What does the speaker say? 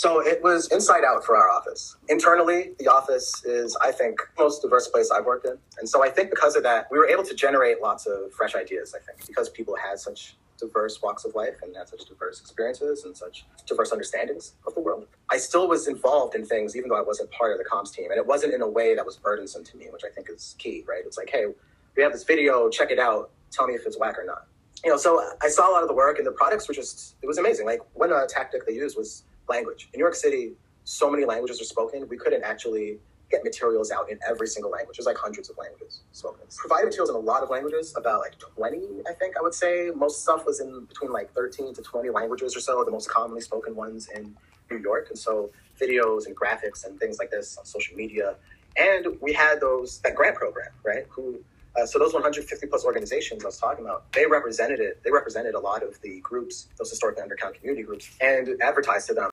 So it was inside out for our office. Internally, the office is, I think, the most diverse place I've worked in. And so I think because of that, we were able to generate lots of fresh ideas, I think, because people had such diverse walks of life and had such diverse experiences and such diverse understandings of the world. I still was involved in things even though I wasn't part of the comms team. And it wasn't in a way that was burdensome to me, which I think is key, right? It's like, hey, we have this video, check it out, tell me if it's whack or not. You know, so I saw a lot of the work and the products were just, it was amazing. Like one uh, tactic they used was language. In New York City, so many languages are spoken, we couldn't actually get materials out in every single language. There's like hundreds of languages spoken. Provided materials in a lot of languages, about like 20, I think I would say. Most stuff was in between like 13 to 20 languages or so, the most commonly spoken ones in New York. And so videos and graphics and things like this on social media. And we had those, that grant program, right? Who, uh, so those 150 plus organizations I was talking about, they represented it. They represented a lot of the groups, those historically undercounted community groups, and advertised to them